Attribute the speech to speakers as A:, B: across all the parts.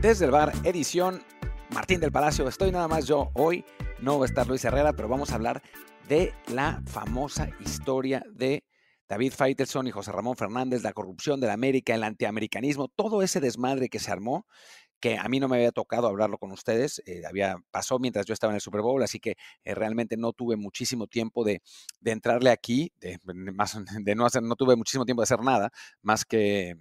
A: desde el bar, edición Martín del Palacio. Estoy nada más yo. Hoy no va a estar Luis Herrera, pero vamos a hablar de la famosa historia de David Faitelson y José Ramón Fernández, la corrupción de la América, el antiamericanismo, todo ese desmadre que se armó, que a mí no me había tocado hablarlo con ustedes, eh, había, pasó mientras yo estaba en el Super Bowl, así que eh, realmente no tuve muchísimo tiempo de, entrarle aquí, de no, hacer, no tuve muchísimo tiempo de hacer nada, más que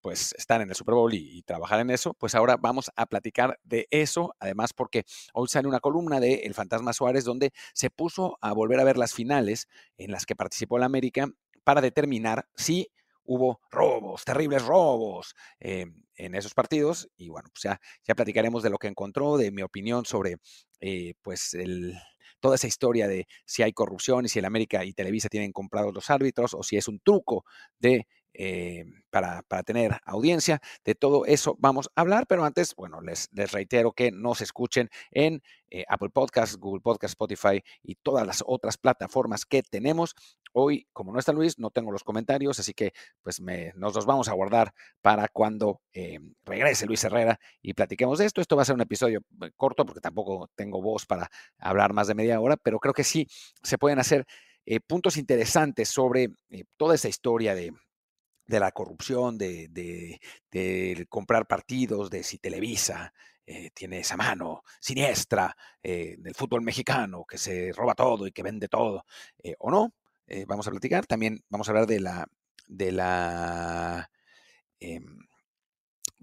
A: pues estar en el Super Bowl y, trabajar en eso, pues ahora vamos a platicar de eso, además porque hoy sale una columna de El Fantasma Suárez donde se puso a volver a ver las finales en las que participó la América para determinar si hubo robos, terribles robos eh, en esos partidos. Y bueno, pues ya, ya platicaremos de lo que encontró, de mi opinión sobre eh, pues el, toda esa historia de si hay corrupción y si el América y Televisa tienen comprados los árbitros o si es un truco de eh, para, para, tener audiencia. De todo eso vamos a hablar, pero antes, bueno, les, les reitero que nos escuchen en eh, Apple Podcasts, Google Podcasts, Spotify y todas las otras plataformas que tenemos. Hoy, como no está Luis, no tengo los comentarios, así que pues me, nos los vamos a guardar para cuando eh, regrese Luis Herrera y platiquemos de esto. Esto va a ser un episodio corto porque tampoco tengo voz para hablar más de media hora, pero creo que sí se pueden hacer puntos interesantes sobre toda esa historia de, de la corrupción, de, de, comprar partidos, de si Televisa eh, tiene esa mano siniestra eh, del fútbol mexicano, que se roba todo y que vende todo, eh, o no. vamos a platicar. También vamos a hablar de la, de la em,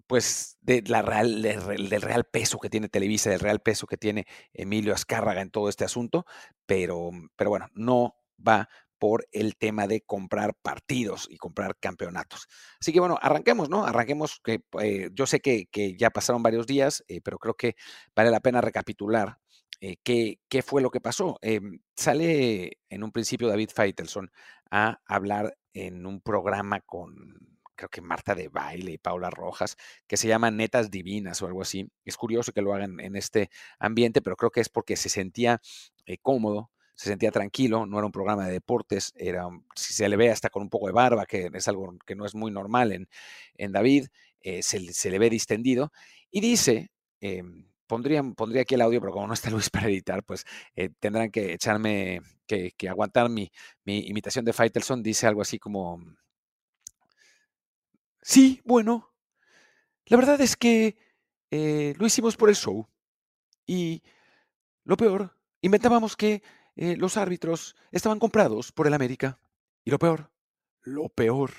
A: pues de la real, del real peso que tiene Televisa, del real peso que tiene Emilio Azcárraga en todo este asunto, pero, pero bueno, no va por el tema de comprar partidos y comprar campeonatos. Así que bueno, arranquemos, ¿no? Arranquemos, que eh, yo sé que, ya pasaron varios días, eh, pero creo que vale la pena recapitular eh, qué, fue lo que pasó. Sale en un principio David Feitelson a hablar en un programa con, creo que Marta de Baile y Paula Rojas, que se llama Netas Divinas o algo así. Es curioso que lo hagan en este ambiente, pero creo que es porque se sentía cómodo se sentía tranquilo, no era un programa de deportes, era, si se le ve hasta con un poco de barba, que es algo que no es muy normal en, en David, eh, se, le ve distendido, y dice, eh, pondría, aquí el audio, pero como no está Luis para editar, pues eh, tendrán que echarme, que, aguantar mi, mi, imitación de Faitelson, dice algo así como, sí, bueno, la verdad es que lo hicimos por el show, y lo peor, inventábamos que eh, los árbitros estaban comprados por el América. Y lo peor, lo peor,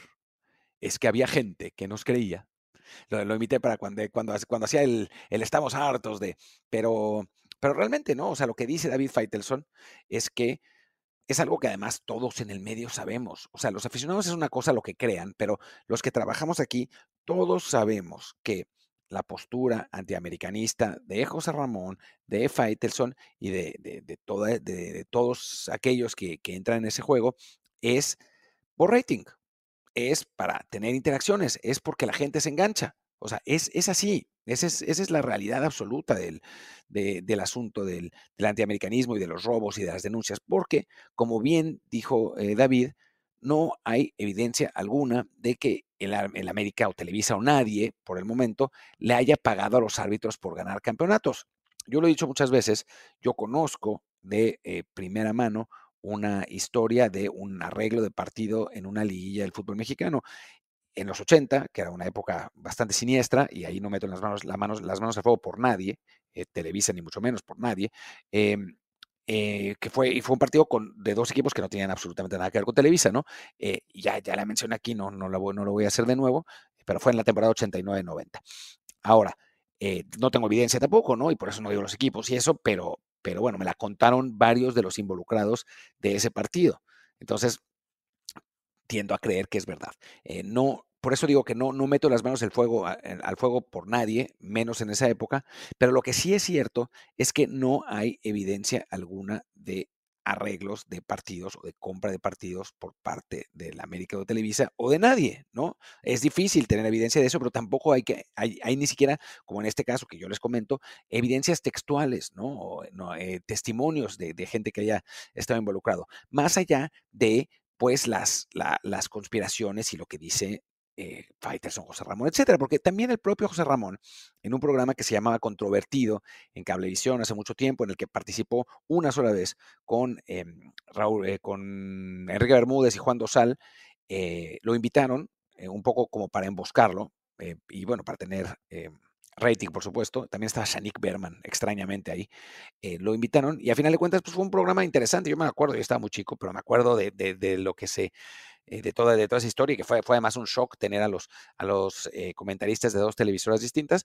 A: es que había gente que nos creía. Lo, lo para cuando, cuando, cuando hacía el, el, estamos hartos de, pero, pero realmente no, o sea, lo que dice David Feitelson es que es algo que además todos en el medio sabemos. O sea, los aficionados es una cosa lo que crean, pero los que trabajamos aquí, todos sabemos que la postura antiamericanista de José Ramón, de Faitelson y de, de, todos aquellos que, entran en ese juego es por rating, es para tener interacciones, es porque la gente se engancha. O sea, es, es así, esa es, es, la realidad absoluta del, del asunto del, antiamericanismo y de los robos y de las denuncias, porque, como bien dijo eh, David, no hay evidencia alguna de que el, América o Televisa o nadie, por el momento, le haya pagado a los árbitros por ganar campeonatos. Yo lo he dicho muchas veces, yo conozco de eh, primera mano una historia de un arreglo de partido en una liguilla del fútbol mexicano. En los 80, que era una época bastante siniestra, y ahí no meto las manos, las manos, las manos al fuego por nadie, eh, Televisa ni mucho menos por nadie, em, eh, que fue, y fue un partido con, de dos equipos que no tenían absolutamente nada que ver con Televisa, ¿no? Eh, ya, ya la mencioné aquí, no, no, no lo voy a hacer de nuevo, pero fue en la temporada 89-90. Ahora, eh, no tengo evidencia tampoco, ¿no? Y por eso no digo los equipos y eso, pero, pero bueno, me la contaron varios de los involucrados de ese partido. Entonces, tiendo a creer que es verdad. no, por eso digo que no, no meto las manos al fuego, al fuego por nadie, menos en esa época, pero lo que sí es cierto es que no hay evidencia alguna de arreglos de partidos o de compra de partidos por parte de la América de Televisa o de nadie, ¿no? Es difícil tener evidencia de eso, pero tampoco hay que, hay, ni siquiera, como en este caso que yo les comento, evidencias textuales, ¿no? O, eh, testimonios de, de, gente que haya estado involucrado, más allá de, pues, las, las conspiraciones y lo que dice eh, José Ramón, etcétera, porque también el propio José Ramón, en un programa que se llamaba Controvertido en Cablevisión hace mucho tiempo, en el que participó una sola vez con, em, Raúl, eh, con Enrique Bermúdez y Juan Dosal, eh, lo invitaron un poco como para emboscarlo y bueno, para tener rating, por supuesto. También estaba Shanik Berman, extrañamente ahí. lo invitaron y a final de cuentas pues, fue un programa interesante. Yo me acuerdo, yo estaba muy chico, pero me acuerdo de, de lo que se eh, de, toda, de toda esa historia, que fue, fue además un shock tener a los, a los eh, comentaristas de dos televisoras distintas.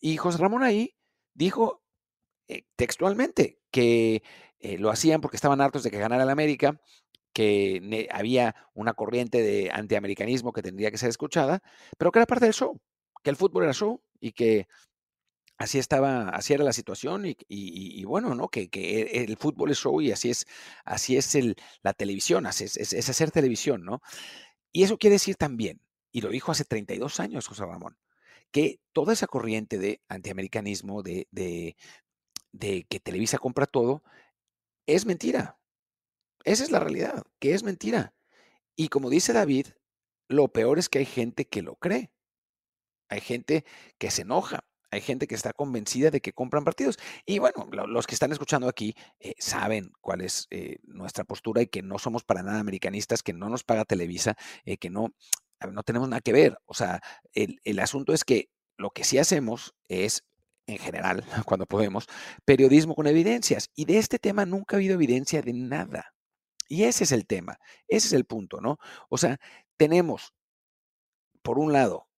A: Y José Ramón ahí dijo eh, textualmente que lo hacían porque estaban hartos de que ganara el América, que había una corriente de antiamericanismo que tendría que ser escuchada, pero que era parte del show, que el fútbol era show y que así estaba, así era la situación y, bueno, ¿no? Que, el fútbol es show y así es, así es la televisión, es, hacer televisión, ¿no? Y eso quiere decir también, y lo dijo hace 32 años José Ramón, que toda esa corriente de antiamericanismo, de, de, de que Televisa compra todo, es mentira. Esa es la realidad, que es mentira. Y como dice David, lo peor es que hay gente que lo cree. Hay gente que se enoja hay gente que está convencida de que compran partidos. Y bueno, los que están escuchando aquí eh, saben cuál es eh, nuestra postura y que no somos para nada americanistas, que no nos paga Televisa, eh, que no, no tenemos nada que ver. O sea, el, el asunto es que lo que sí hacemos es en general, cuando podemos, periodismo con evidencias. Y de este tema nunca ha habido evidencia de nada. Y ese es el tema, ese es el punto, ¿no? O sea, tenemos, por un lado,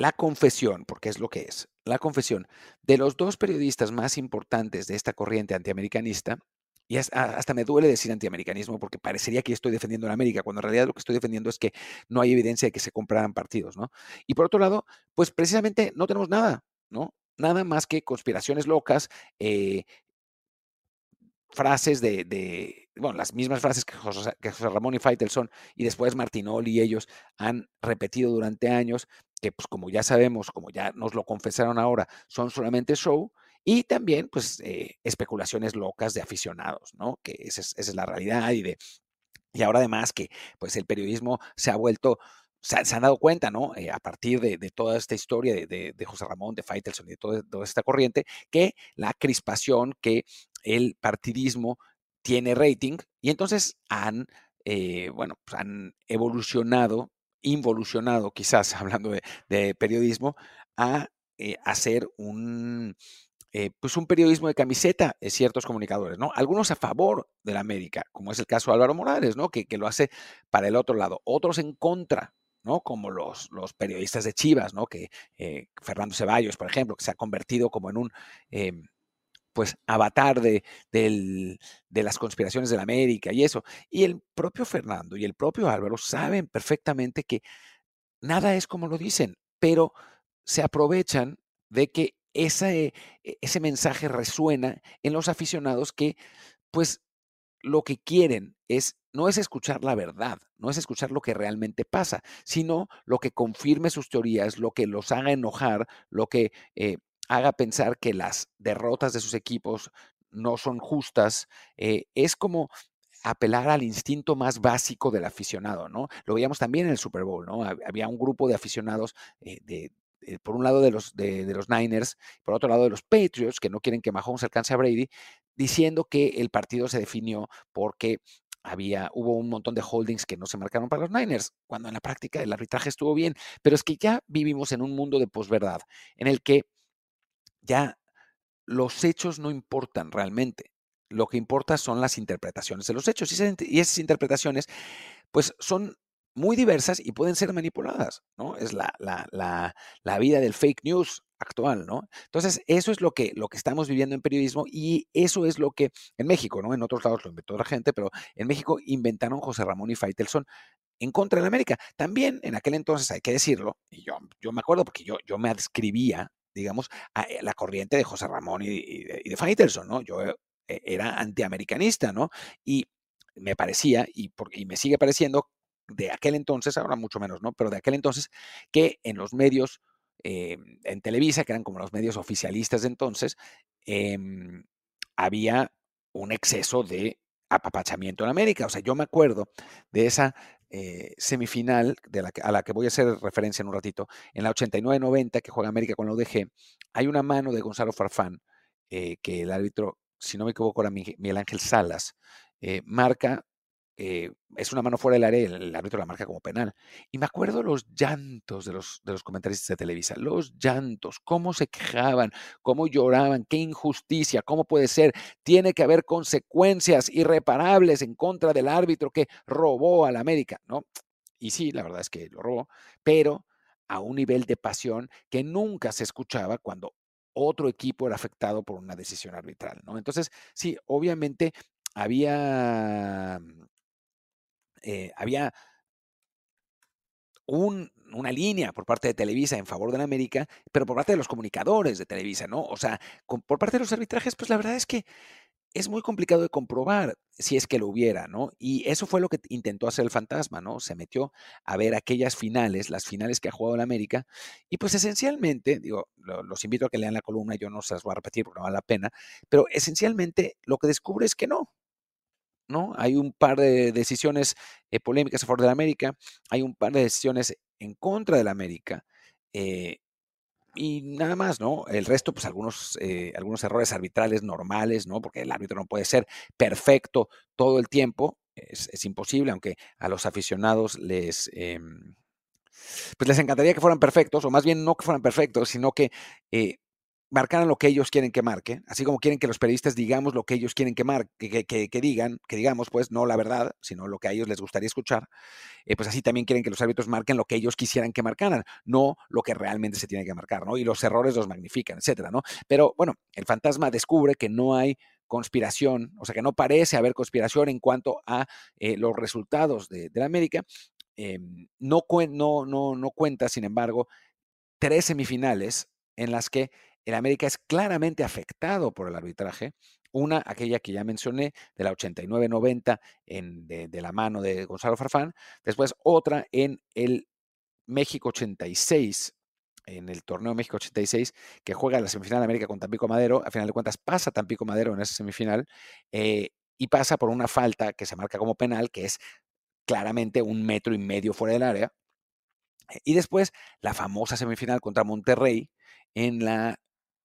A: la confesión, porque es lo que es, la confesión de los dos periodistas más importantes de esta corriente antiamericanista, y hasta me duele decir antiamericanismo porque parecería que estoy defendiendo a América, cuando en realidad lo que estoy defendiendo es que no hay evidencia de que se compraran partidos, ¿no? Y por otro lado, pues precisamente no tenemos nada, ¿no? Nada más que conspiraciones locas, eh, frases de, bueno, las mismas frases que José, Ramón y Faitelson y después Martinoli y ellos han repetido durante años, que pues como ya sabemos, como ya nos lo confesaron ahora, son solamente show, y también pues eh, especulaciones locas de aficionados, ¿no? Que esa es, esa es la realidad y de... Y ahora además que pues el periodismo se ha vuelto se, han dado cuenta, ¿no? Eh, a partir de, toda esta historia de, José Ramón, de Faitelson y de toda, esta corriente, que la crispación, que el partidismo tiene rating y entonces han, eh, bueno, pues han evolucionado, involucionado quizás, hablando de, periodismo, a eh, hacer un, pues un periodismo de camiseta de ciertos comunicadores, ¿no? Algunos a favor de la América, como es el caso de Álvaro Morales, ¿no? Que, que lo hace para el otro lado, otros en contra ¿no? Como los, los periodistas de Chivas, ¿no? Que eh, Fernando Ceballos, por ejemplo, que se ha convertido como en un em, pues avatar de, de, las conspiraciones de la América y eso. Y el propio Fernando y el propio Álvaro saben perfectamente que nada es como lo dicen, pero se aprovechan de que ese, e, ese mensaje resuena en los aficionados que pues lo que quieren es no es escuchar la verdad, no es escuchar lo que realmente pasa, sino lo que confirme sus teorías, lo que los haga enojar, lo que eh, haga pensar que las derrotas de sus equipos no son justas. Eh, es como apelar al instinto más básico del aficionado, ¿no? Lo veíamos también en el Super Bowl, ¿no? Había un grupo de aficionados eh, de, por un lado de los, de, los Niners, por otro lado de los Patriots, que no quieren que Mahomes alcance a Brady, diciendo que el partido se definió porque había, hubo un montón de holdings que no se marcaron para los Niners, cuando en la práctica el arbitraje estuvo bien. Pero es que ya vivimos en un mundo de posverdad, en el que ya los hechos no importan realmente. Lo que importa son las interpretaciones de los hechos. Y esas interpretaciones, pues son muy diversas y pueden ser manipuladas, ¿no? Es la, la, la, la vida del fake news actual, ¿no? Entonces, eso es lo que, lo que estamos viviendo en periodismo y eso es lo que en México, ¿no? En otros lados lo inventó la gente, pero en México inventaron José Ramón y Faitelson en contra de la América. También en aquel entonces, hay que decirlo, y yo, yo me acuerdo porque yo, yo me adscribía, digamos, a eh, la corriente de José Ramón y, de, Faitelson, ¿no? Yo eh, era antiamericanista, ¿no? Y me parecía, y, y me sigue pareciendo, de aquel entonces, ahora mucho menos, ¿no? Pero de aquel entonces, que en los medios eh, en Televisa, que eran como los medios oficialistas de entonces, em, había un exceso de apapachamiento en América. O sea, yo me acuerdo de esa eh, semifinal a la que voy a hacer referencia en un ratito, en la 89-90 que juega América con la UDG, hay una mano de Gonzalo Farfán eh, que el árbitro, si no me equivoco, era Miguel Ángel Salas, eh, marca eh, es una mano fuera del área el, árbitro la marca como penal. Y me acuerdo los llantos de los, de los comentaristas de Televisa, los llantos, cómo se quejaban, cómo lloraban, qué injusticia, cómo puede ser, tiene que haber consecuencias irreparables en contra del árbitro que robó a la América, ¿no? Y sí, la verdad es que lo robó, pero a un nivel de pasión que nunca se escuchaba cuando otro equipo era afectado por una decisión arbitral, ¿no? Entonces, sí, obviamente había eh, había una línea por parte de Televisa en favor de la América, pero por parte de los comunicadores de Televisa, ¿no? O sea, por parte de los arbitrajes, pues la verdad es que es muy complicado de comprobar si es que lo hubiera, ¿no? Y eso fue lo que intentó hacer el fantasma, ¿no? Se metió a ver aquellas finales, las finales que ha jugado la América, y pues esencialmente, digo, los invito a que lean la columna, yo no se las voy a repetir porque no vale la pena, pero esencialmente lo que descubre es que no, ¿no? Hay un par de decisiones eh, polémicas a favor de la América, hay un par de decisiones en contra de la América. Eh, y nada más, ¿no? El resto, pues algunos, eh, algunos errores arbitrales normales, ¿no? Porque el árbitro no puede ser perfecto todo el tiempo, es, imposible, aunque a los aficionados les, em, pues les encantaría que fueran perfectos, o más bien no que fueran perfectos, sino que marcaran lo que ellos quieren que marque, así como quieren que los periodistas digamos lo que ellos quieren que, marque, que, digan, que digamos, pues no la verdad, sino lo que a ellos les gustaría escuchar, eh, pues así también quieren que los árbitros marquen lo que ellos quisieran que marcaran, no lo que realmente se tiene que marcar, ¿no? Y los errores los magnifican, etcétera, ¿no? Pero bueno, el fantasma descubre que no hay conspiración, o sea, que no parece haber conspiración en cuanto a eh, los resultados de, la América. Em, no, no, no cuenta, sin embargo, tres semifinales en las que el América es claramente afectado por el arbitraje. Una, aquella que ya mencioné, de la 89-90 de, la mano de Gonzalo Farfán. Después otra en el México 86, en el torneo México 86, que juega la semifinal de América con Tampico Madero. A final de cuentas pasa Tampico Madero en esa semifinal eh, y pasa por una falta que se marca como penal, que es claramente un metro y medio fuera del área. Y después la famosa semifinal contra Monterrey en la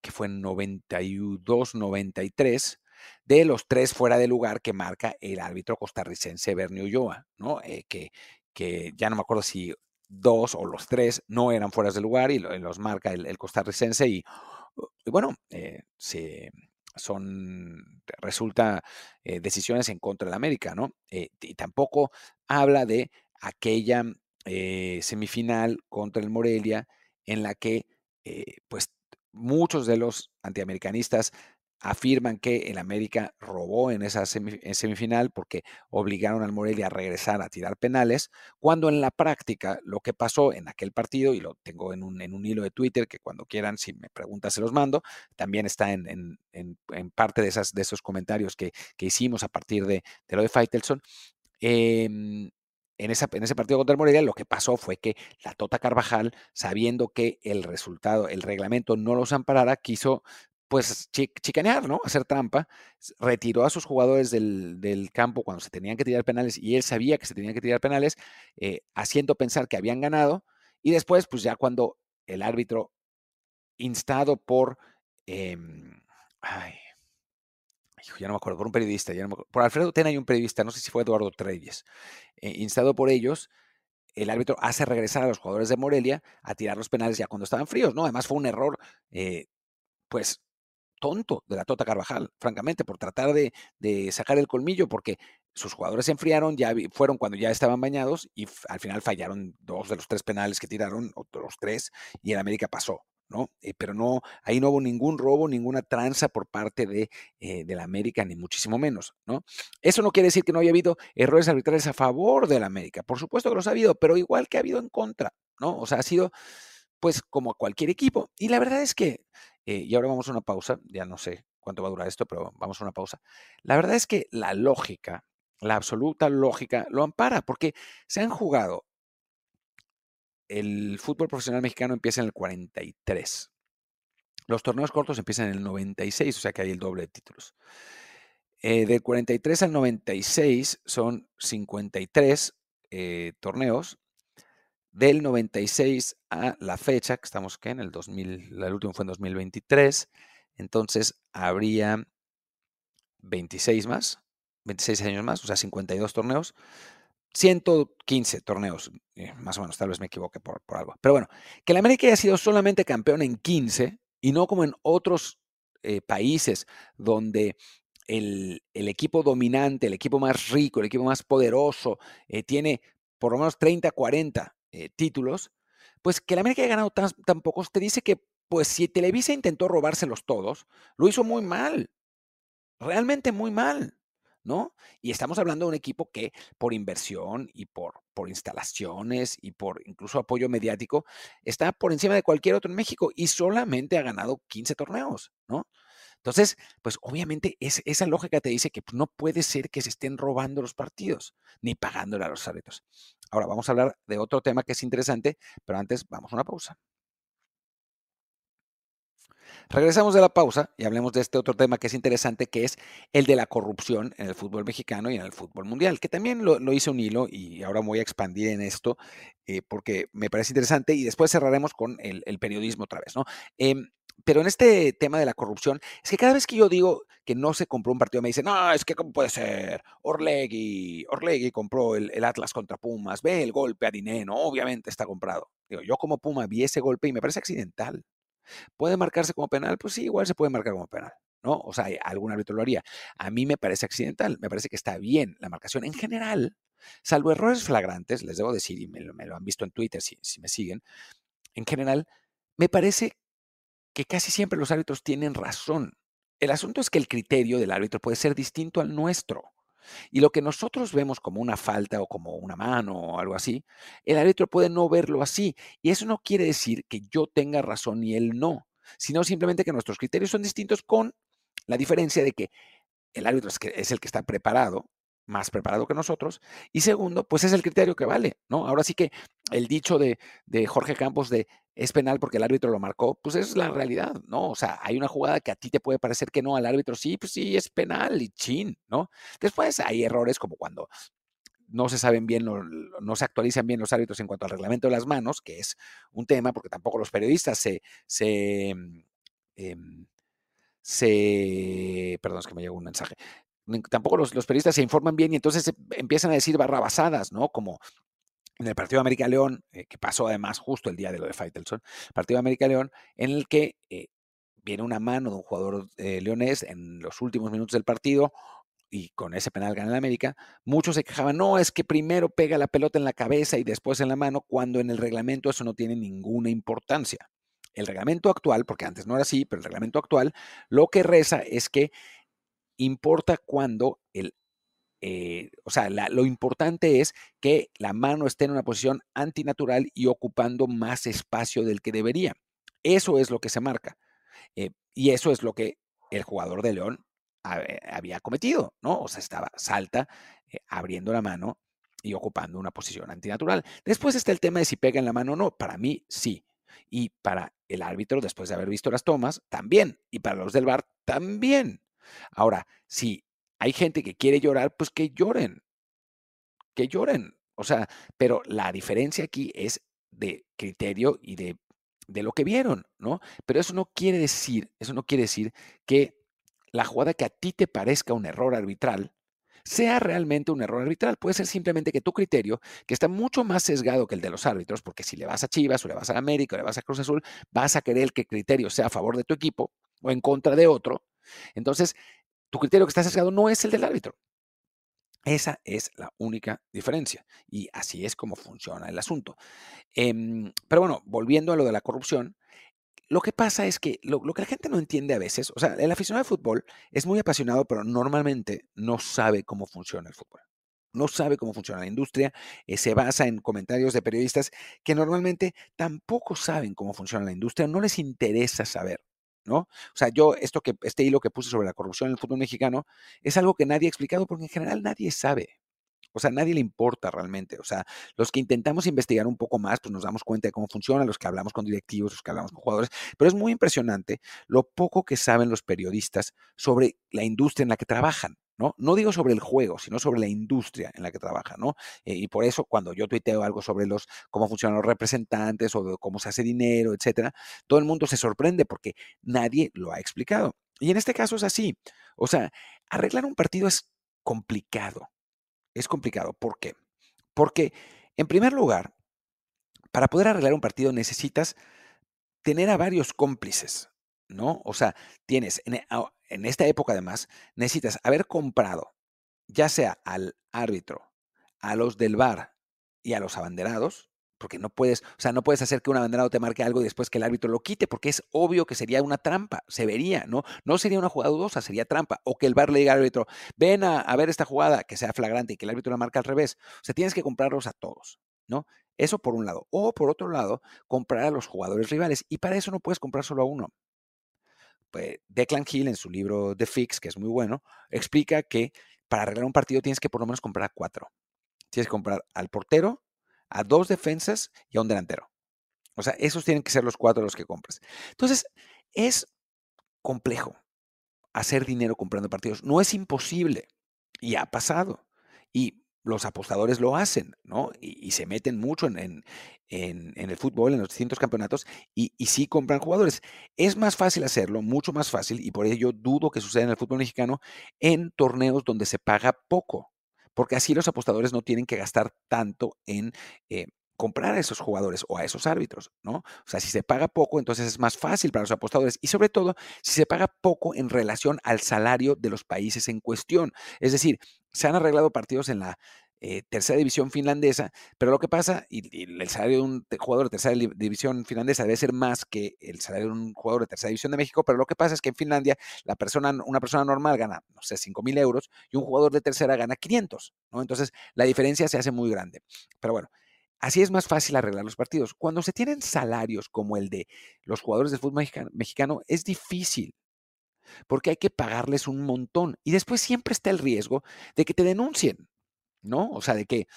A: que fue en 92-93, de los tres fuera de lugar que marca el árbitro costarricense Bernie Ulloa, ¿no? Eh, que, que ya no me acuerdo si dos o los tres no eran fuera de lugar y, los marca el, costarricense y, bueno, eh, se, son, resulta eh, decisiones en contra de la América, ¿no? y tampoco habla de aquella semifinal contra el Morelia en la que, pues, muchos de los antiamericanistas afirman que el América robó en esa semifinal porque obligaron al Morelia a regresar a tirar penales, cuando en la práctica lo que pasó en aquel partido, y lo tengo en un, en un hilo de Twitter que cuando quieran, si me preguntan, se los mando, también está en, parte de, esas, de esos comentarios que, hicimos a partir de, de lo de Faitelson. Eh, en, ese partido contra el Morelia, lo que pasó fue que la Tota Carvajal, sabiendo que el resultado, el reglamento no los amparara, quiso pues chicanear, ¿no? Hacer trampa, retiró a sus jugadores del, campo cuando se tenían que tirar penales y él sabía que se tenían que tirar penales, eh, haciendo pensar que habían ganado y después, pues ya cuando el árbitro, instado por, em, ay, ya no me acuerdo, por un periodista, ya por Alfredo Tena y un periodista, no sé si fue Eduardo Treyes, eh, instado por ellos, el árbitro hace regresar a los jugadores de Morelia a tirar los penales ya cuando estaban fríos, ¿no? Además fue un error, eh, pues, tonto de la Tota Carvajal, francamente, por tratar de, sacar el colmillo, porque sus jugadores se enfriaron, ya fueron cuando ya estaban bañados y al final fallaron dos de los tres penales que tiraron, o los tres, y el América pasó. ¿No? Eh, pero no, ahí no hubo ningún robo, ninguna tranza por parte de, eh, la América, ni muchísimo menos, ¿no? Eso no quiere decir que no haya habido errores arbitrales a favor de la América, por supuesto que los ha habido, pero igual que ha habido en contra, ¿no? O sea, ha sido, pues, como cualquier equipo. Y la verdad es que, eh, y ahora vamos a una pausa, ya no sé cuánto va a durar esto, pero vamos a una pausa. La verdad es que la lógica, la absoluta lógica, lo ampara, porque se han jugado el fútbol profesional mexicano empieza en el 43. Los torneos cortos empiezan en el 96, o sea que hay el doble de títulos. Eh, del 43 al 96 son 53 eh, torneos. Del 96 a la fecha, que estamos ¿qué? en el 2000, el último fue en 2023, entonces habría 26 más, 26 años más, o sea, 52 torneos, 115 torneos, eh, más o menos, tal vez me equivoque por, algo. Pero bueno, que la América haya sido solamente campeón en 15 y no como en otros eh, países donde el, equipo dominante, el equipo más rico, el equipo más poderoso, eh, tiene por lo menos 30, 40 títulos, pues que la América haya ganado tan, tan pocos te dice que, pues si Televisa intentó robárselos todos, lo hizo muy mal, realmente muy mal. ¿No? Y estamos hablando de un equipo que por inversión y por, por instalaciones y por incluso apoyo mediático está por encima de cualquier otro en México y solamente ha ganado 15 torneos, ¿no? Entonces, pues obviamente es, esa lógica te dice que pues, no puede ser que se estén robando los partidos ni pagándole a los árbitros. Ahora vamos a hablar de otro tema que es interesante, pero antes vamos a una pausa. Regresamos de la pausa y hablemos de este otro tema que es interesante, que es el de la corrupción en el fútbol mexicano y en el fútbol mundial, que también lo, hice un hilo y ahora voy a expandir en esto eh, porque me parece interesante y después cerraremos con el, periodismo otra vez, ¿no? Em, pero en este tema de la corrupción, es que cada vez que yo digo que no se compró un partido, me dicen, no, es que cómo puede ser, Orlegui, Orlegui compró el, Atlas contra Pumas, ve el golpe a Dineno, obviamente está comprado. Digo, yo como Puma vi ese golpe y me parece accidental. ¿Puede marcarse como penal? Pues sí, igual se puede marcar como penal. ¿no? O sea, algún árbitro lo haría. A mí me parece accidental, me parece que está bien la marcación en general, salvo errores flagrantes, les debo decir, y me lo, han visto en Twitter si, si me siguen, en general, me parece que casi siempre los árbitros tienen razón. El asunto es que el criterio del árbitro puede ser distinto al nuestro. Y lo que nosotros vemos como una falta o como una mano o algo así, el árbitro puede no verlo así. Y eso no quiere decir que yo tenga razón y él no, sino simplemente que nuestros criterios son distintos con la diferencia de que el árbitro es, el que está preparado más preparado que nosotros. Y segundo, pues es el criterio que vale, ¿no? Ahora sí que el dicho de, Jorge Campos de es penal porque el árbitro lo marcó, pues es la realidad, ¿no? O sea, hay una jugada que a ti te puede parecer que no, al árbitro sí, pues sí, es penal y chin, ¿no? Después hay errores como cuando no se saben bien, no, se actualizan bien los árbitros en cuanto al reglamento de las manos, que es un tema, porque tampoco los periodistas se, se, em, se perdón, es que me llegó un mensaje, tampoco los, periodistas se informan bien y entonces empiezan a decir barrabasadas, ¿no? Como en el partido de América León, eh, que pasó además justo el día de lo de Faitelson, partido de América León, en el que eh, viene una mano de un jugador eh, leonés en los últimos minutos del partido y con ese penal gana el América, muchos se quejaban, no, es que primero pega la pelota en la cabeza y después en la mano, cuando en el reglamento eso no tiene ninguna importancia. El reglamento actual, porque antes no era así, pero el reglamento actual lo que reza es que importa cuando el, eh, o sea, lo importante es que la mano esté en una posición antinatural y ocupando más espacio del que debería. Eso es lo que se marca. Eh, y eso es lo que el jugador de León había cometido, ¿no? O sea, estaba salta, eh, abriendo la mano y ocupando una posición antinatural. Después está el tema de si pega en la mano o no. Para mí, sí. Y para el árbitro, después de haber visto las tomas, también. Y para los del VAR, también. Ahora, si hay gente que quiere llorar, pues que lloren, que lloren. O sea, pero la diferencia aquí es de criterio y de, de lo que vieron, ¿no? Pero eso no quiere decir, eso no quiere decir que la jugada que a ti te parezca un error arbitral sea realmente un error arbitral. Puede ser simplemente que tu criterio, que está mucho más sesgado que el de los árbitros, porque si le vas a Chivas o le vas a América o le vas a Cruz Azul, vas a querer que el criterio sea a favor de tu equipo o en contra de otro, entonces, tu criterio que está sesgado no es el del árbitro. Esa es la única diferencia. Y así es como funciona el asunto. Em, pero bueno, volviendo a lo de la corrupción, lo que pasa es que lo, que la gente no entiende a veces, o sea, el aficionado de fútbol es muy apasionado, pero normalmente no sabe cómo funciona el fútbol. No sabe cómo funciona la industria, eh, se basa en comentarios de periodistas que normalmente tampoco saben cómo funciona la industria, no les interesa saber. ¿No? O sea, yo, esto que, este hilo que puse sobre la corrupción en el fútbol mexicano es algo que nadie ha explicado porque en general nadie sabe. O sea, nadie le importa realmente. O sea, los que intentamos investigar un poco más, pues nos damos cuenta de cómo funciona, los que hablamos con directivos, los que hablamos con jugadores. Pero es muy impresionante lo poco que saben los periodistas sobre la industria en la que trabajan. ¿No? No digo sobre el juego, sino sobre la industria en la que trabaja, ¿no? Eh, y por eso cuando yo tuiteo algo sobre los cómo funcionan los representantes o cómo se hace dinero, etcétera, todo el mundo se sorprende porque nadie lo ha explicado. Y en este caso es así. O sea, arreglar un partido es complicado. Es complicado. ¿Por qué? Porque, en primer lugar, para poder arreglar un partido necesitas tener a varios cómplices, ¿no? O sea, tienes, en, esta época además, necesitas haber comprado, ya sea al árbitro, a los del bar y a los abanderados, porque no puedes, o sea, no puedes hacer que un abanderado te marque algo después que el árbitro lo quite, porque es obvio que sería una trampa, se vería, ¿no? No sería una jugada dudosa, sería trampa. O que el bar le diga al árbitro, ven a ver esta jugada, que sea flagrante y que el árbitro la marque al revés. O sea, tienes que comprarlos a todos, ¿no? Eso por un lado. O por otro lado, comprar a los jugadores rivales. Y para eso no puedes comprar solo a uno. Pues Declan Hill, en su libro The Fix, que es muy bueno, explica que para arreglar un partido tienes que por lo menos comprar a cuatro. Tienes que comprar al portero, a dos defensas y a un delantero. O sea, esos tienen que ser los cuatro los que compras. Entonces, es complejo hacer dinero comprando partidos. No es imposible. Y ha pasado. Y los apostadores lo hacen, ¿no? Y, se meten mucho en, el fútbol, en los distintos campeonatos, y, sí compran jugadores. Es más fácil hacerlo, mucho más fácil, y por ello dudo que suceda en el fútbol mexicano en torneos donde se paga poco, porque así los apostadores no tienen que gastar tanto en eh, comprar a esos jugadores o a esos árbitros, ¿no? O sea, si se paga poco, entonces es más fácil para los apostadores y sobre todo si se paga poco en relación al salario de los países en cuestión. Es decir, se han arreglado partidos en la eh, tercera división finlandesa, pero lo que pasa, y, el salario de un jugador de tercera división finlandesa debe ser más que el salario de un jugador de tercera división de México, pero lo que pasa es que en Finlandia la persona, una persona normal gana, no sé, 5 mil euros y un jugador de tercera gana 500, ¿no? Entonces la diferencia se hace muy grande. Pero bueno, Así es más fácil arreglar los partidos. Cuando se tienen salarios como el de los jugadores del fútbol mexicano, es difícil, porque hay que pagarles un montón. Y después siempre está el riesgo de que te denuncien, ¿no? O sea, de que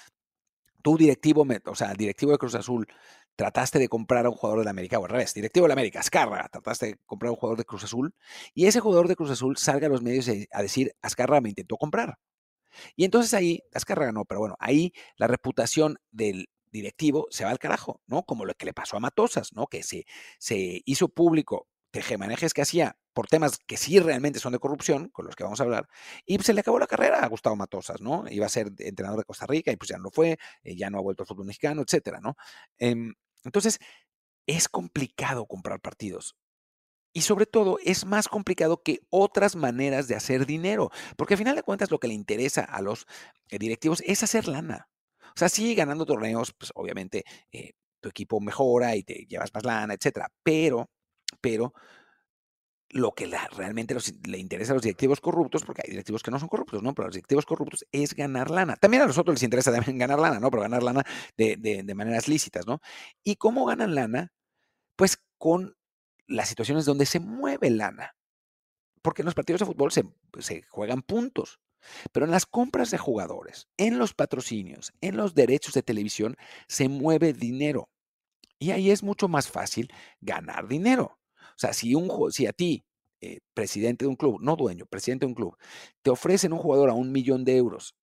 A: tú directivo, o sea, directivo de Cruz Azul, trataste de comprar a un jugador de la América, o al revés, directivo de la América, Azcarra, trataste de comprar a un jugador de Cruz Azul, y ese jugador de Cruz Azul salga a los medios a decir, Azcarra me intentó comprar. Y entonces ahí, Azcarra no, pero bueno, ahí la reputación del directivo se va al carajo, ¿no? Como lo que le pasó a Matosas, ¿no? Que se, se hizo público tejemanejes que hacía por temas que sí realmente son de corrupción, con los que vamos a hablar, y se le acabó la carrera a Gustavo Matosas, ¿no? Iba a ser entrenador de Costa Rica y pues ya no lo fue, eh, ya no ha vuelto al fútbol mexicano, etcétera, ¿no? Em, entonces, es complicado comprar partidos. Y sobre todo es más complicado que otras maneras de hacer dinero, porque al final de cuentas lo que le interesa a los eh, directivos es hacer lana. O sea, sí, ganando torneos, pues obviamente eh, tu equipo mejora y te llevas más lana, etcétera. Pero, pero lo que realmente le interesa a los directivos corruptos, porque hay directivos que no son corruptos, ¿no? Pero a los directivos corruptos es ganar lana. También a los otros les interesa también ganar lana, ¿no? Pero ganar lana de, de maneras lícitas, ¿no? ¿Y cómo ganan lana? Pues con las situaciones donde se mueve lana. Porque en los partidos de fútbol se, se juegan puntos. Pero en las compras de jugadores, en los patrocinios, en los derechos de televisión, se mueve dinero. Y ahí es mucho más fácil ganar dinero. O sea, si, un, si a ti, eh, presidente de un club, no dueño, presidente de un club, te ofrecen un jugador a un millón de euros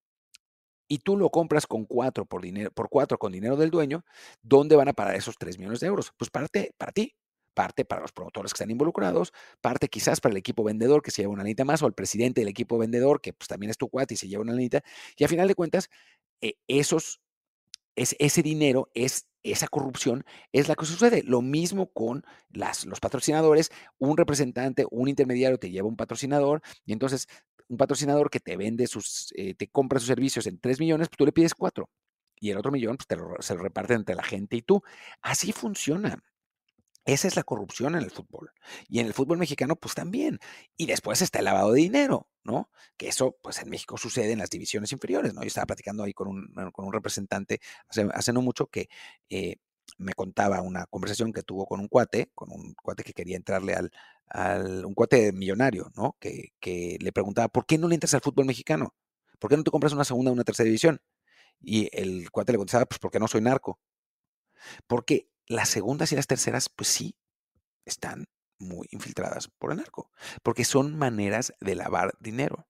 A: y tú lo compras con cuatro por, dinero, por cuatro con dinero del dueño, ¿dónde van a parar esos tres millones de euros? Pues para, para ti, parte para los promotores que están involucrados, parte quizás para el equipo vendedor que se lleva una lanita más, o el presidente del equipo vendedor que pues, también es tu cuate y se lleva una lanita. Y a final de cuentas, eh, esos, es, ese dinero es esa corrupción es la que sucede. Lo mismo con las, los patrocinadores. Un representante, un intermediario te lleva un patrocinador y entonces un patrocinador que te vende sus, eh, te compra sus servicios en 3 millones, pues tú le pides 4 y el otro millón pues, se lo reparten entre la gente y tú. Así funciona. Esa es la corrupción en el fútbol. Y en el fútbol mexicano, pues también. Y después está el lavado de dinero, ¿no? Que eso, pues en México sucede en las divisiones inferiores, ¿no? Yo estaba platicando ahí con un, con un representante hace, no mucho que eh, me contaba una conversación que tuvo con un cuate, con un cuate que quería entrarle al, al un cuate millonario, ¿no? Que, le preguntaba, ¿por qué no le entras al fútbol mexicano? ¿Por qué no te compras una segunda o una tercera división? Y el cuate le contestaba, pues porque no soy narco. Porque las segundas y las terceras, pues sí, están muy infiltradas por el narco, porque son maneras de lavar dinero.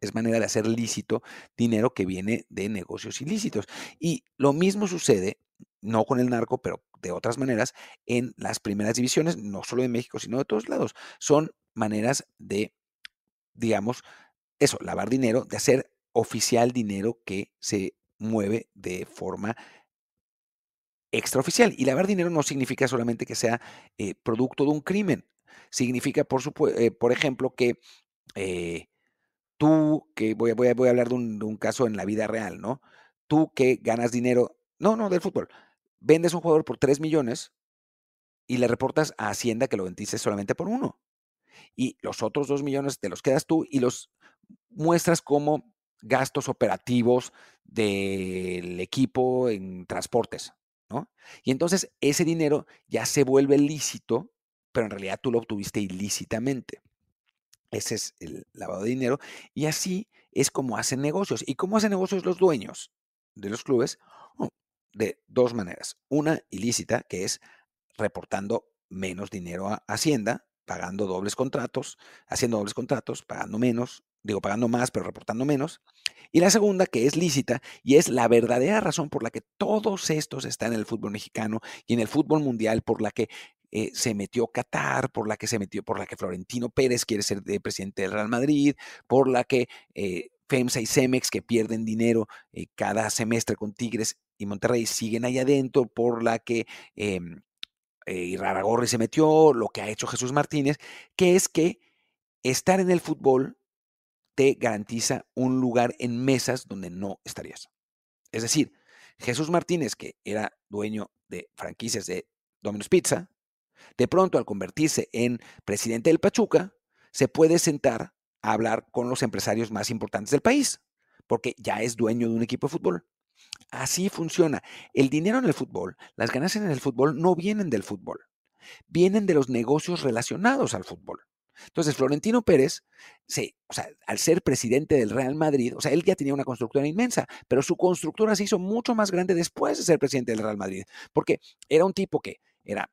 A: es manera de hacer lícito dinero que viene de negocios ilícitos. Y lo mismo sucede, no con el narco, pero de otras maneras, en las primeras divisiones, no solo de México, sino de todos lados. Son maneras de, digamos, eso, lavar dinero, de hacer oficial dinero que se mueve de forma extraoficial. Y lavar dinero no significa solamente que sea eh, producto de un crimen. Significa, por, eh, por ejemplo, que eh, tú, que voy, voy, a hablar de un, caso en la vida real, ¿no? Tú que ganas dinero, no, no, del fútbol, vendes un jugador por 3 millones y le reportas a Hacienda que lo vendiste solamente por uno. Y los otros 2 millones te los quedas tú y los muestras como gastos operativos del equipo en transportes, Y entonces ese dinero ya se vuelve lícito, pero en realidad tú lo obtuviste ilícitamente. Ese es el lavado de dinero. Y así es como hacen negocios. ¿Y cómo hacen negocios los dueños de los clubes? Oh, de dos maneras. Una ilícita, que es reportando menos dinero a Hacienda, pagando dobles contratos, haciendo dobles contratos, pagando menos, digo, pagando más, pero reportando menos. Y la segunda, que es lícita, y es la verdadera razón por la que todos estos están en el fútbol mexicano y en el fútbol mundial, por la que eh, se metió Qatar, por la que se metió, por la que Florentino Pérez quiere ser presidente del Real Madrid, por la que eh, FEMSA y Cemex, que pierden dinero eh, cada semestre con Tigres y Monterrey, siguen ahí adentro, por la que eh, Iraragorri se metió, lo que ha hecho Jesús Martínez, que es que estar en el fútbol te garantiza un lugar en mesas donde no estarías. Es decir, Jesús Martínez, que era dueño de franquicias de Domino's Pizza, de pronto, al convertirse en presidente del Pachuca, se puede sentar a hablar con los empresarios más importantes del país, porque ya es dueño de un equipo de fútbol. Así funciona. El dinero en el fútbol, las ganancias en el fútbol no vienen del fútbol, vienen de los negocios relacionados al fútbol. Entonces, Florentino Pérez, o sea, al ser presidente del Real Madrid, o sea, él ya tenía una constructora inmensa, pero su constructora se hizo mucho más grande después de ser presidente del Real Madrid, porque era un tipo que era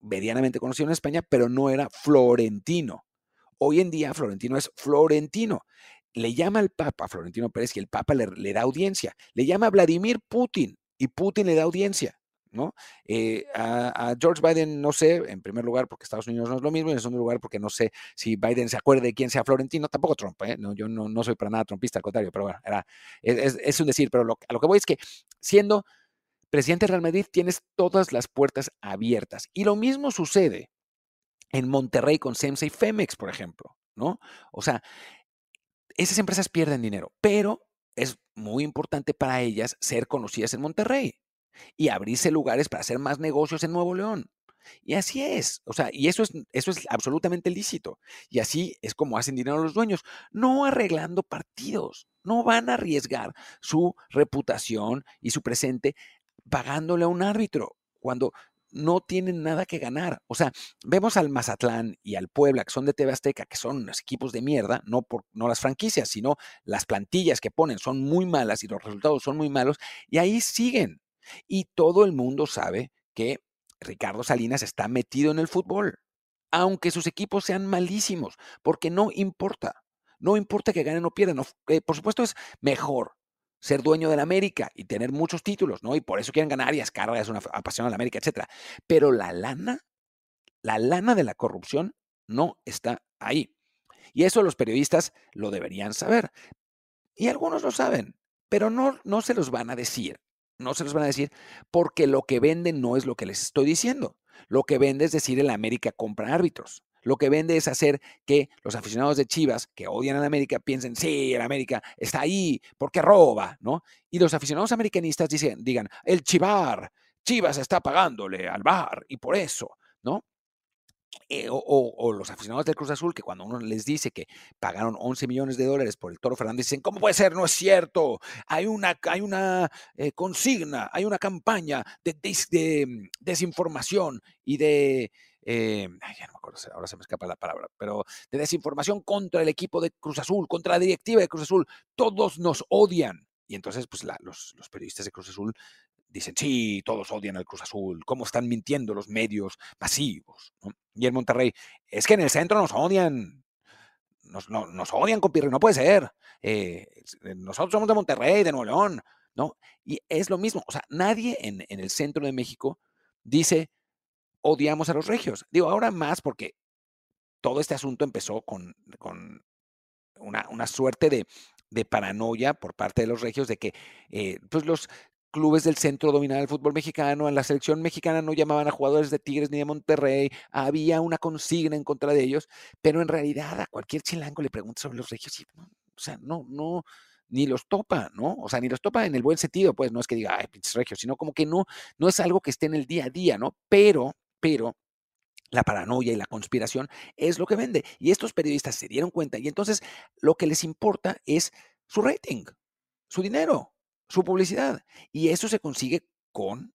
A: medianamente conocido en España, pero no era florentino. Hoy en día Florentino es florentino. Le llama al Papa Florentino Pérez y el Papa le, da audiencia. Le llama a Vladimir Putin y Putin le da audiencia. ¿No? Eh, a, George Biden, no sé, en primer lugar, porque Estados Unidos no es lo mismo, y en segundo lugar, porque no sé si Biden se acuerde de quién sea Florentino, tampoco Trump, ¿eh? no, yo no, soy para nada trumpista, al contrario, pero bueno, era, es, un decir, pero a lo que voy es que siendo presidente del Real Madrid, tienes todas las puertas abiertas. Y lo mismo sucede en Monterrey con SEMSA y Femex, por ejemplo, ¿no? O sea, esas empresas pierden dinero, pero es muy importante para ellas ser conocidas en Monterrey y abrirse lugares para hacer más negocios en Nuevo León. Y así es, o sea, y eso es, eso es absolutamente lícito. Y así es como hacen dinero los dueños, no arreglando partidos, no van a arriesgar su reputación y su presente pagándole a un árbitro cuando no tienen nada que ganar. O sea, vemos al Mazatlán y al Puebla, que son de TV Azteca, que son unos equipos de mierda, no, por, no las franquicias, sino las plantillas que ponen son muy malas y los resultados son muy malos, y ahí siguen. Y todo el mundo sabe que Ricardo Salinas está metido en el fútbol, aunque sus equipos sean malísimos, porque no importa. No importa que ganen o pierdan. Eh, por supuesto es mejor ser dueño de la América y tener muchos títulos, ¿no? Y por eso quieren ganar y Azcárraga es una apasión de la América, etcétera. Pero la lana, la lana de la corrupción no está ahí. Y eso los periodistas lo deberían saber. Y algunos lo saben, pero no, no se los van a decir. No se los van a decir porque lo que venden no es lo que les estoy diciendo. Lo que vende es decir, el América compra árbitros. Lo que vende es hacer que los aficionados de Chivas, que odian a la América, piensen, sí, el América está ahí porque roba, ¿no? Y los aficionados americanistas dicen, digan, el Chivar, Chivas está pagándole al bar y por eso, ¿no? Eh, o, los aficionados del Cruz Azul, que cuando uno les dice que pagaron 11 millones de dólares por el Toro Fernández, dicen, ¿cómo puede ser? No es cierto. Hay una, hay una eh, consigna, hay una campaña de, mm, desinformación y de eh, ya no me acuerdo, ahora se me escapa la palabra, pero de desinformación contra el equipo de Cruz Azul, contra la directiva de Cruz Azul. Todos nos odian. Y entonces, pues los, periodistas de Cruz Azul dicen, sí, todos odian al Cruz Azul, cómo están mintiendo los medios masivos. Y en Monterrey, es que en el centro nos odian. nos, odian con Pirri, no puede ser. Eh, nosotros somos de Monterrey, de Nuevo León, ¿no? Y es lo mismo, o sea, nadie en, el centro de México dice, odiamos a los regios. Digo, ahora más porque todo este asunto empezó con, una, suerte de, de, paranoia por parte de los regios de que eh, pues los clubes del centro dominaban el fútbol mexicano, en la selección mexicana no llamaban a jugadores de Tigres ni de Monterrey, había una consigna en contra de ellos, pero en realidad a cualquier chilango le pregunta sobre los regios y, o sea, no, no, ni los topa, ¿no? O sea, ni los topa en el buen sentido, pues no es que diga, ay, pinches regios, sino como que no, no es algo que esté en el día a día, ¿no? Pero, pero, la paranoia y la conspiración es lo que vende. Y estos periodistas se dieron cuenta y entonces lo que les importa es su rating, su dinero, su publicidad. Y eso se consigue con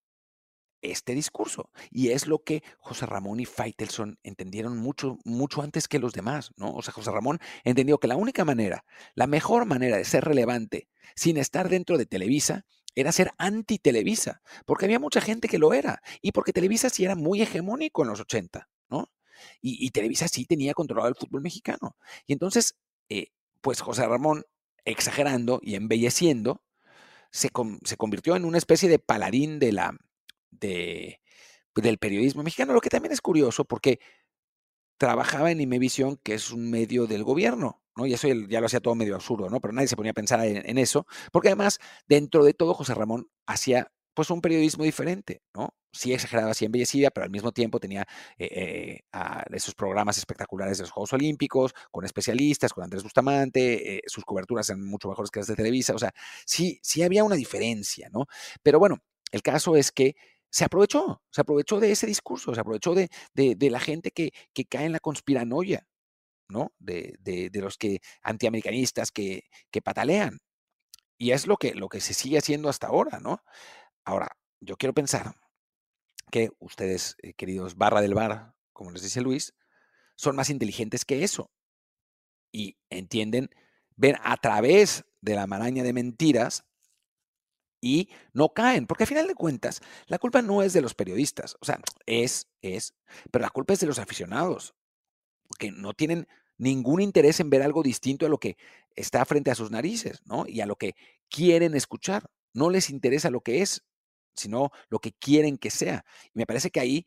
A: este discurso. Y es lo que José Ramón y Faitelson entendieron mucho, mucho antes que los demás, ¿no? O sea, José Ramón entendió que la única manera, la mejor manera de ser relevante sin estar dentro de Televisa era ser anti-Televisa, porque había mucha gente que lo era, y porque Televisa sí era muy hegemónico en los 80, ¿no? Y, Televisa sí tenía controlado el fútbol mexicano. Y entonces, eh, pues José Ramón, exagerando y embelleciendo, se, convirtió en una especie de paladín de la, de, del periodismo mexicano, lo que también es curioso porque trabajaba en Imevisión, que es un medio del gobierno, ¿no? Y eso ya lo hacía todo medio absurdo, ¿no? Pero nadie se ponía a pensar en, eso, porque además, dentro de todo, José Ramón hacía pues un periodismo diferente, ¿no? Sí exageraba, sí embellecida, pero al mismo tiempo tenía eh, eh, esos programas espectaculares de los Juegos Olímpicos, con especialistas, con Andrés Bustamante, eh, sus coberturas eran mucho mejores que las de Televisa, o sea, sí, sí había una diferencia, ¿no? Pero bueno, el caso es que se aprovechó, se aprovechó de ese discurso, se aprovechó de, la gente que, cae en la conspiranoia, ¿no? De, los que antiamericanistas que, que patalean. Y es lo que, lo que se sigue haciendo hasta ahora, ¿no? Ahora, yo quiero pensar que ustedes, eh, queridos barra del bar, como les dice Luis, son más inteligentes que eso. Y entienden, ven a través de la maraña de mentiras y no caen, porque al final de cuentas, la culpa no es de los periodistas, o sea, es, es, pero la culpa es de los aficionados, que no tienen ningún interés en ver algo distinto a lo que está frente a sus narices, ¿no? Y a lo que quieren escuchar. No les interesa lo que es, sino lo que quieren que sea. Y me parece que ahí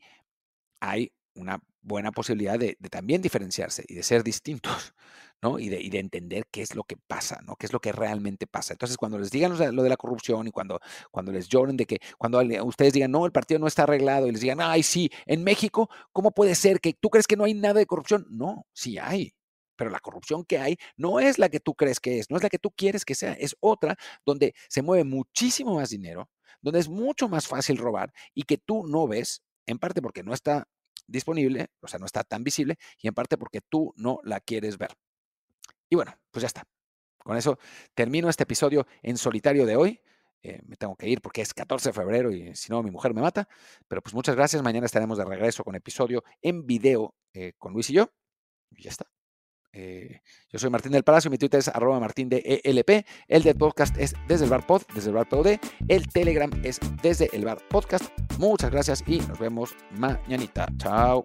A: hay una buena posibilidad de, también diferenciarse y de ser distintos, ¿no? Y de, y de, entender qué es lo que pasa, ¿no? Qué es lo que realmente pasa. Entonces, cuando les digan lo de la corrupción y cuando, cuando les lloren de que, cuando ustedes digan, no, el partido no está arreglado y les digan, ay, sí, en México, ¿cómo puede ser que tú crees que no hay nada de corrupción? No, sí hay. Pero la corrupción que hay no es la que tú crees que es, no es la que tú quieres que sea, es otra donde se mueve muchísimo más dinero, donde es mucho más fácil robar y que tú no ves, en parte porque no está disponible, o sea, no está tan visible, y en parte porque tú no la quieres ver. Y bueno, pues ya está. Con eso termino este episodio en solitario de hoy. Eh, me tengo que ir porque es 14 de febrero y si no mi mujer me mata. Pero pues muchas gracias. Mañana estaremos de regreso con episodio en video eh, con Luis y yo. Y ya está. Eh, yo soy Martín del Palacio, mi Twitter es arroba martín de el del podcast es desde el bar pod, desde el bar POD, el Telegram es desde el bar podcast. Muchas gracias y nos vemos mañanita. Chao.